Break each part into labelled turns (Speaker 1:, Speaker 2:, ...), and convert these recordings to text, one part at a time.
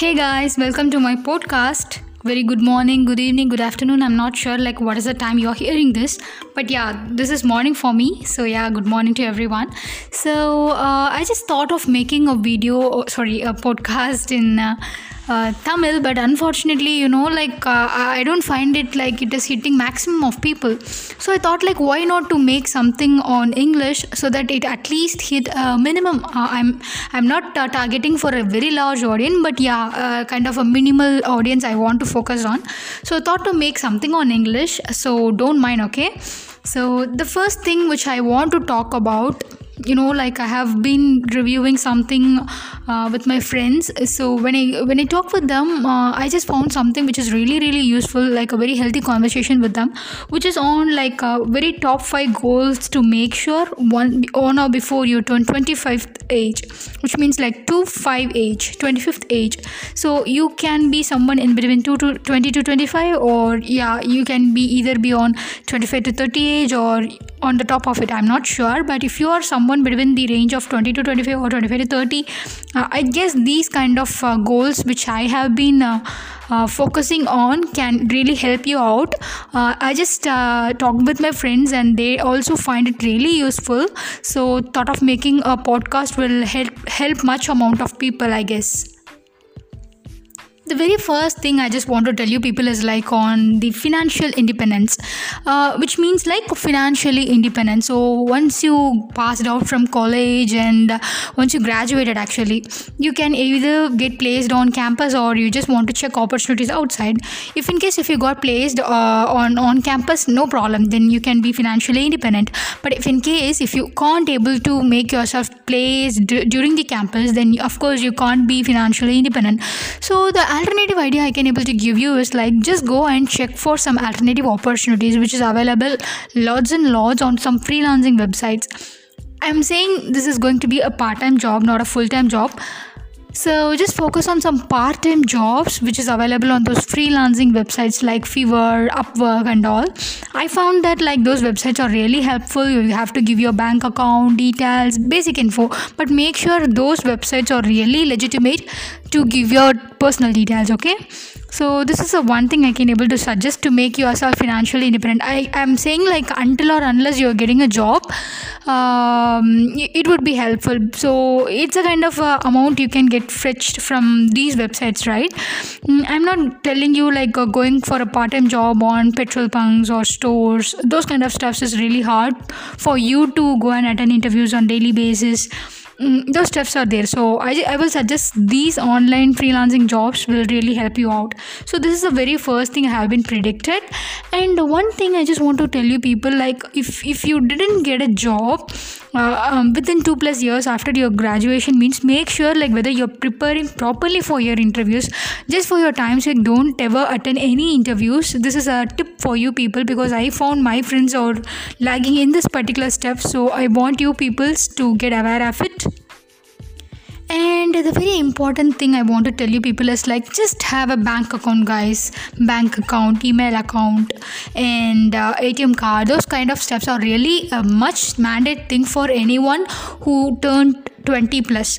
Speaker 1: Hey guys, welcome to my podcast. Very good morning, good evening, good afternoon. I'm not sure like what is the time you're hearing this, but yeah, this is morning for me. So yeah, good morning to everyone. So uh, I just thought of making a video, oh, sorry, a podcast in. Uh, uh, Tamil, but unfortunately, you know, like uh, I don't find it like it is hitting maximum of people. So I thought like why not to make something on English so that it at least hit a minimum. Uh, I'm I'm not uh, targeting for a very large audience, but yeah, kind of a minimal audience I want to focus on. So I thought to make something on English. So don't mind, okay? So the first thing which I want to talk about you know like i have been reviewing something uh, with my friends. So when i when i talk with them uh, i just found something which is really really useful like a very healthy conversation with them which is on like a very top five goals to make sure one on or before you turn 25th age which means like 2 5 age 25th age. So you can be someone in between 2 to 20 to 25 or yeah you can be either be on 25 to 30 age or on the top of it i'm not sure. But if you are someone between the range of 20 to 25 or 25 to 30 uh, i guess these kind of uh, goals which i have been uh, uh focusing on can really help you out. Uh, i just uh, talked with my friends and they also find it really useful. So thought of making a podcast will help help much amount of people i guess the very first thing I just want to tell you people is like on the financial independence, uh, which means like financially independent. So once you passed out from college and once you graduated, actually, you can either get placed on campus or you just want to check opportunities outside. If in case if you got placed uh, on on campus, no problem, then you can be financially independent. But if in case if you can't able to make yourself placed d- during the campus, then of course you can't be financially independent. So the alternative idea I can able to give you is like just go and check for some alternative opportunities which is available lots and lots on some freelancing websites. I'm saying this is going to be a part-time job, not a full-time job so just focus on some part-time jobs which is available on those freelancing websites like Fiverr, Upwork and all. I found that like those websites are really helpful. You have to give your bank account details, basic info, but make sure those websites are really legitimate to give your personal details, okay? so this is the one thing i can able to suggest to make yourself financially independent. I am saying like until or unless you're getting a job um, it would be helpful. So it's a kind of uh, amount you can get fetched from these websites right? Mm, i'm not telling you like uh, going for a part-time job on petrol bunks or stores. Those kind of stuffs is really hard for you to go and attend interviews on daily basis mm, those steps are there. So I, I will suggest these online freelancing jobs will really help you out. So this is the very first thing i have been predicted. And one thing i just want to tell you people like if if you didn't get a job uh, um, within two plus years after your graduation means make sure like whether you're preparing properly for your interviews. Just for your time sake don't ever attend any interviews. This is a tip for you people because i found my friends are lagging in this particular step. So i want you peoples to get aware of it and the very important thing i want to tell you people is like just have a bank account guys. Bank account email account and uh, atm card. Those kind of steps are really a much mandate thing for anyone who turned 20 plus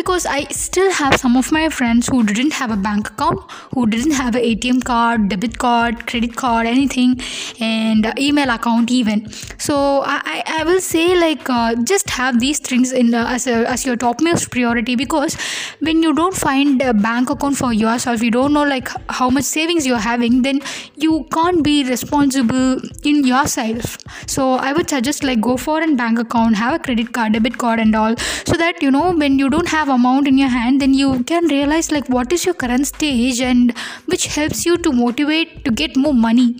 Speaker 1: because I still have some of my friends who didn't have a bank account, who didn't have an ATM card, debit card, credit card, anything, and email account even. So I, I will say like uh, just have these things in as a, as your topmost priority because when you don't find a bank account for yourself, you don't know like how much savings you're having, then you can't be responsible in yourself. So I would suggest like go for a bank account, have a credit card, debit card, and all, so that you know when you don't have amount in your hand then you can realize like what is your current stage and which helps you to motivate to get more money.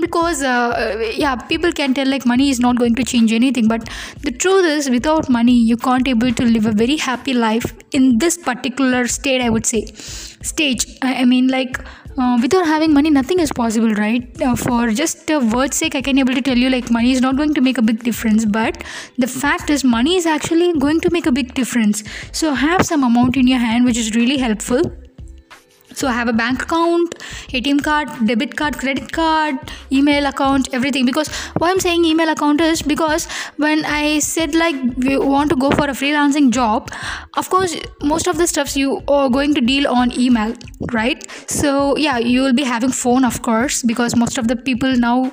Speaker 1: Because uh, yeah people can tell like money is not going to change anything but the truth is without money you can't able to live a very happy life in this particular state i would say. Stage i mean like uh, without having money nothing is possible right? Uh, for just a word's sake i can able to tell you like money is not going to make a big difference but the fact is money is actually going to make a big difference. So have some amount in your hand which is really helpful so i have a bank account atm card debit card credit card email account everything. Because why i'm saying email account is because when i said like we want to go for a freelancing job of course most of the stuffs you are going to deal on email right? So yeah you will be having phone of course because most of the people now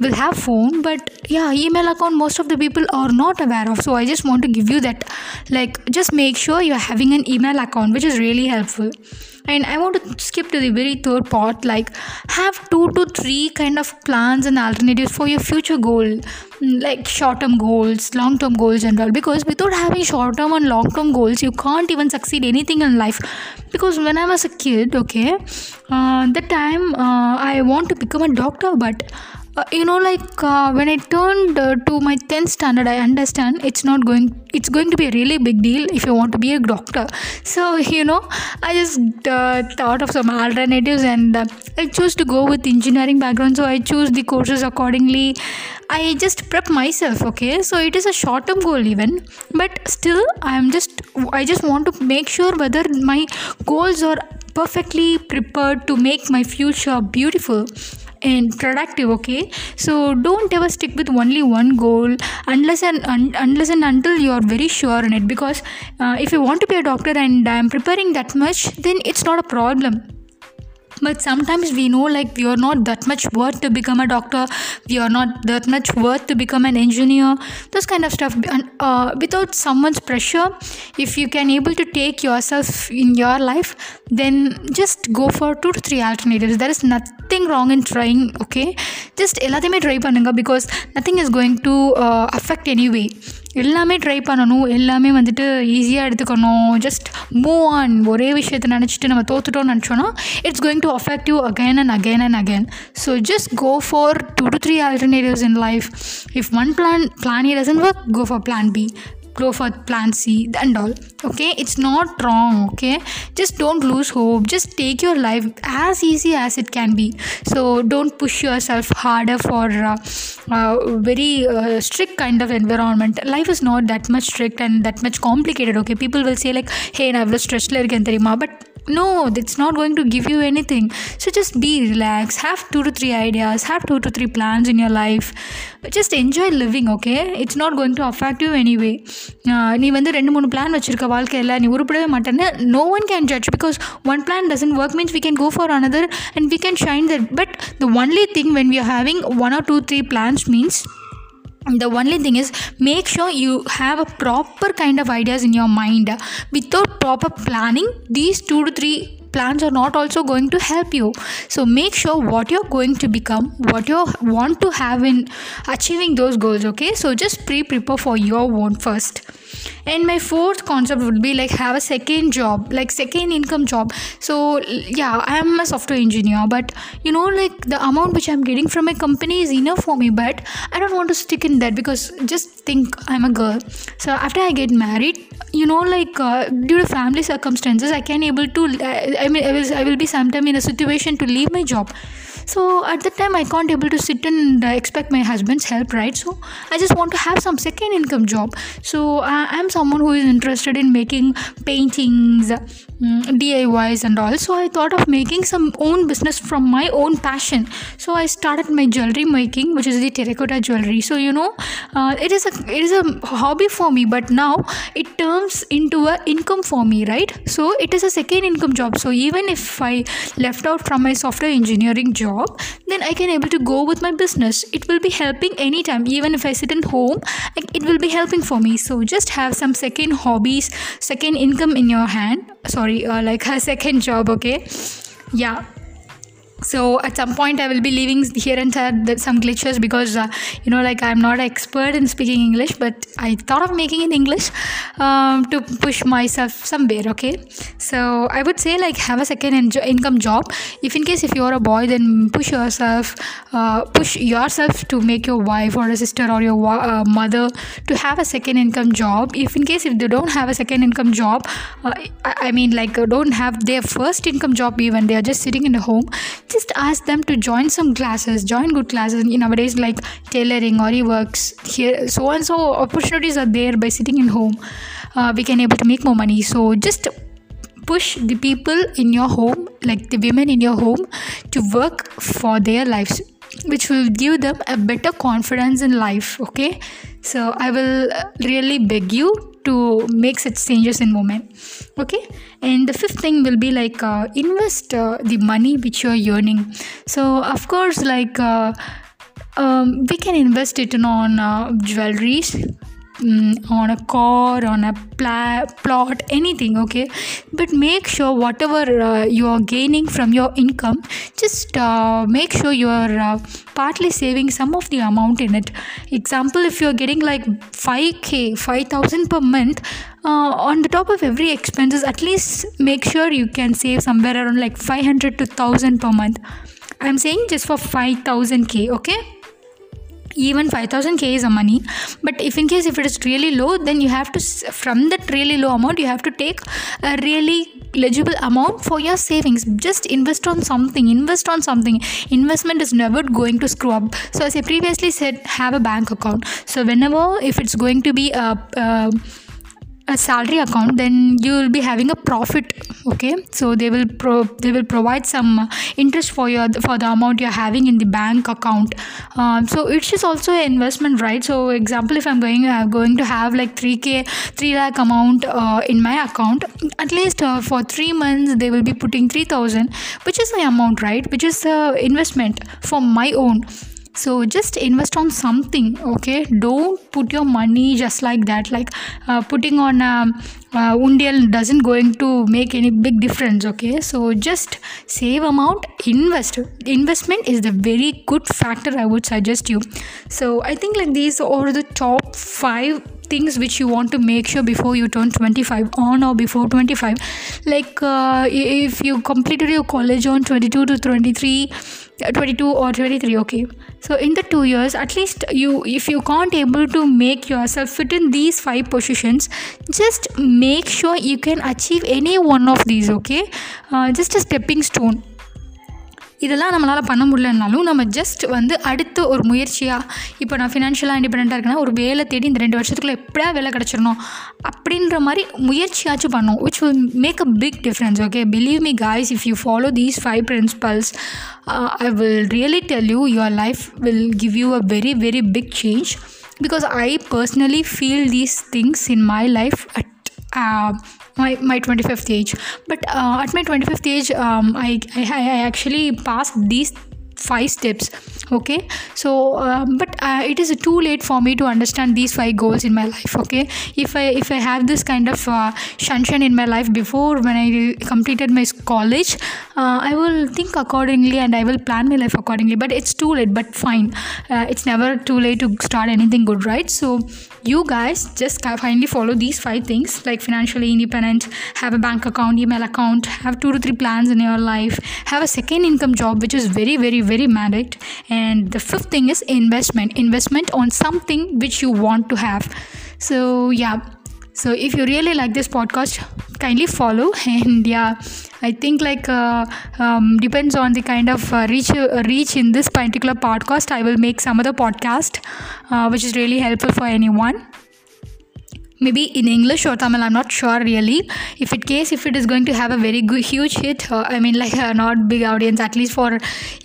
Speaker 1: will have phone. But yeah email account most of the people are not aware of. So i just want to give you that like just make sure you're having an email account which is really helpful and i want to skip to the very third part like have two to three kind of plans and alternatives for your future goal mm, like short term goals long term goals and all. Because without having short term and long term goals you can't even succeed anything in life. Because when i was a kid okay uh, that time uh, i want to become a doctor but uh, you know like uh, when i turned uh, to my 10th standard i understand it's not going it's going to be a really big deal if you want to be a doctor. So you know i just uh, thought of some alternatives and uh, i chose to go with engineering background. So i chose the courses accordingly. I just prep myself okay? So it is a short term goal even but still i am just i just want to make sure whether my goals are perfectly prepared to make my future beautiful and productive okay? So don't ever stick with only one goal unless and un- unless and until you are very sure in it because uh, if you want to be a doctor and i'm preparing that much then it's not a problem but sometimes we know like we are not that much worth to become a doctor we are not that much worth to become an engineer those kind of stuff and uh, without someone's pressure if you can able to take yourself in your life then just go for two to three alternatives there is nothing wrong in trying okay just எல்லாத்தையுமே try பண்ணுங்க because nothing is going to affect anyway எல்லாமே try பண்ணணும். எல்லாமே வந்துட்டு ஈஸியாக எடுத்துக்கணும். Just move on ஒரே விஷயத்தை நினச்சிட்டு நம்ம தோத்துட்டோம்னு நினச்சோன்னா it's going to affect you again and again and again so just go for two to three alternatives in life if one plan plan A doesn't work go for plan B go for plan c and all okay it's not wrong okay just don't lose hope just take your life as easy as it can be so don't push yourself harder for uh, uh, very uh, strict kind of environment life is not that much strict and that much complicated okay people will say like hey நான் இவ்வளோ ஸ்ட்ரெஸ்ல இருக்கேன் தெரியுமா but no it's not going to give you anything so just be relaxed have two to three ideas have two to three plans in your life just enjoy living okay it's not going to affect you anyway ஆஹ் நீ வந்து ரெண்டு மூணு plan வச்சுருக்க வாழ்க்கையில் நீ உருப்படவே மாட்டேன்னு no one can judge because one plan doesn't work means we can go for another and we can shine that but the only thing when we are having one or two three plans means the only thing is make sure you have a proper kind of ideas in your mind. Without proper planning these two to three plans are not also going to help you. So make sure what you're going to become what you want to have in achieving those goals okay? So just pre prepare for your own first. And my fourth concept would be like have a second job like second income job. So yeah i am a software engineer but you know like the amount which i'm getting from my company is enough for me but i don't want to stick in that because just think i'm a girl. So after i get married you know like uh, due to family circumstances i can able to i mean i will i will be sometime in a situation to leave my job so at that time i can't able to sit and uh, expect my husband's help right? So i just want to have some second income job. So i'm someone who is interested in making paintings mm, diys and all. So i thought of making some own business from my own passion. So i started my jewelry making which is the terracotta jewelry. So you know uh, it is a it is a hobby for me but now it turns into a income for me right? So it is a second income job. So even if i left out from my software engineering job then i can able to go with my business. It will be helping anytime even if i sit at home it will be helping for me. So just have some second hobbies second income in your hand. Sorry uh, like a second job okay? Yeah so at some point i will be leaving here and there the- some glitches because uh, you know like i'm not expert in speaking english but i thought of making it english um, to push myself somewhere okay? So i would say like have a second in- income job. If in case if you're a boy then push yourself uh, push yourself to make your wife or a sister or your wa- uh, mother to have a second income job. If in case if they don't have a second income job uh, I, I mean like uh, don't have their first income job even they are just sitting in the home just ask them to join some classes join good classes. In nowadays like tailoring or works here so and so opportunities are there by sitting in home. Uh, we can able to make more money. So just push the people in your home like the women in your home to work for their lives which will give them a better confidence in life okay? So i will really beg you to make such changes in women okay? And the fifth thing will be like uh, invest uh, the money which you are earning so of course like uh, um, we can invest it on uh, jewelries mm, on a car on a plot anything okay? But make sure whatever uh, you are gaining from your income just uh, make sure you are uh, partly saving some of the amount in it. Example if you're getting like 5k 5000 per month uh, on the top of every expenses at least make sure you can save somewhere around like 500 to 1000 per month. I'm saying just for 5000k okay even 5000k is a money. But if in case if it is really low then you have to from that really low amount you have to take a really legible amount for your savings. Just invest on something invest on something. Investment is never going to screw up. So as i previously said have a bank account. So whenever if it's going to be a, a a salary account then you will be having a profit okay? So they will pro they will provide some interest for your for the amount you're having in the bank account. Um, so it is just also an investment right? So example if i'm going uh, going to have like 3k 3 lakh amount uh, in my account at least uh, for 3 months they will be putting 3000 which is the amount right? Which is the investment for my own so just invest on something okay? Don't put your money just like that. Like uh, putting on a, uh, undial doesn't going to make any big difference okay? So just save amount invest. Investment is the very good factor i would suggest you. So i think like these are the top five things which you want to make sure before you turn 25 on or before 25 like uh, if you completed your college on 22 to 23 22 or 23 okay? So in the two years at least you if you can't able to make yourself fit in these five positions just make sure you can achieve any one of these okay? Uh, just a stepping stone இதெல்லாம் நம்மளால் பண்ண முடியலனாலும் நம்ம just வந்து அடுத்து ஒரு முயற்சியாக இப்போ நான் ஃபினான்ஷியலாக இண்டிபெண்ட்டாக இருக்கேன்னா ஒரு வேலை தேடி இந்த ரெண்டு வருஷத்துக்குள்ளே எப்படியா வேலை கிடச்சிடணும் அப்படின்ற மாதிரி முயற்சியாச்சும் பண்ணும் which will make a big difference okay believe me guys if you follow these five principles I will really tell you your life will give you a very very big change because I personally feel these things in my life at my, my 25th age. But uh, at my 25th age um, I, I, I actually passed these five steps okay? So um, but uh, it is too late for me to understand these five goals in my life okay? If i if i have this kind of uh, sunshine in my life before when i completed my college uh, i will think accordingly and i will plan my life accordingly. But it's too late but fine. Uh, it's never too late to start anything good right? So you guys just finally follow these five things like financially independent have a bank account email account have two to three plans in your life have a second income job which is very very very mandate and the fifth thing is investment. Investment on something which you want to have. So yeah so if you really like this podcast kindly follow. And yeah i think like uh, um, depends on the kind of uh, reach uh, reach in this particular podcast i will make some other podcast uh, which is really helpful for anyone. Maybe in english or tamil i'm not sure really. If it case if it is going to have a very good huge hit uh, i mean like not big audience at least for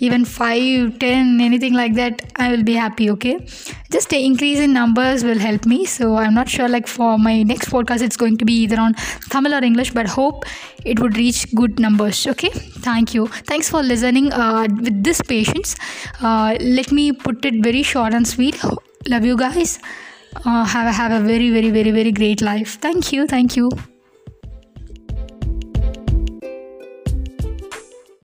Speaker 1: even 5 10 anything like that i will be happy okay just the increase in numbers will help me. So i'm not sure like for my next podcast it's going to be either on tamil or english but hope it would reach good numbers okay? Thank you. Thanks for listening uh, with this patience. Uh, let me put it very short and sweet. Love you guys. Uh, have, have a very very very very great life. Thank you. Thank you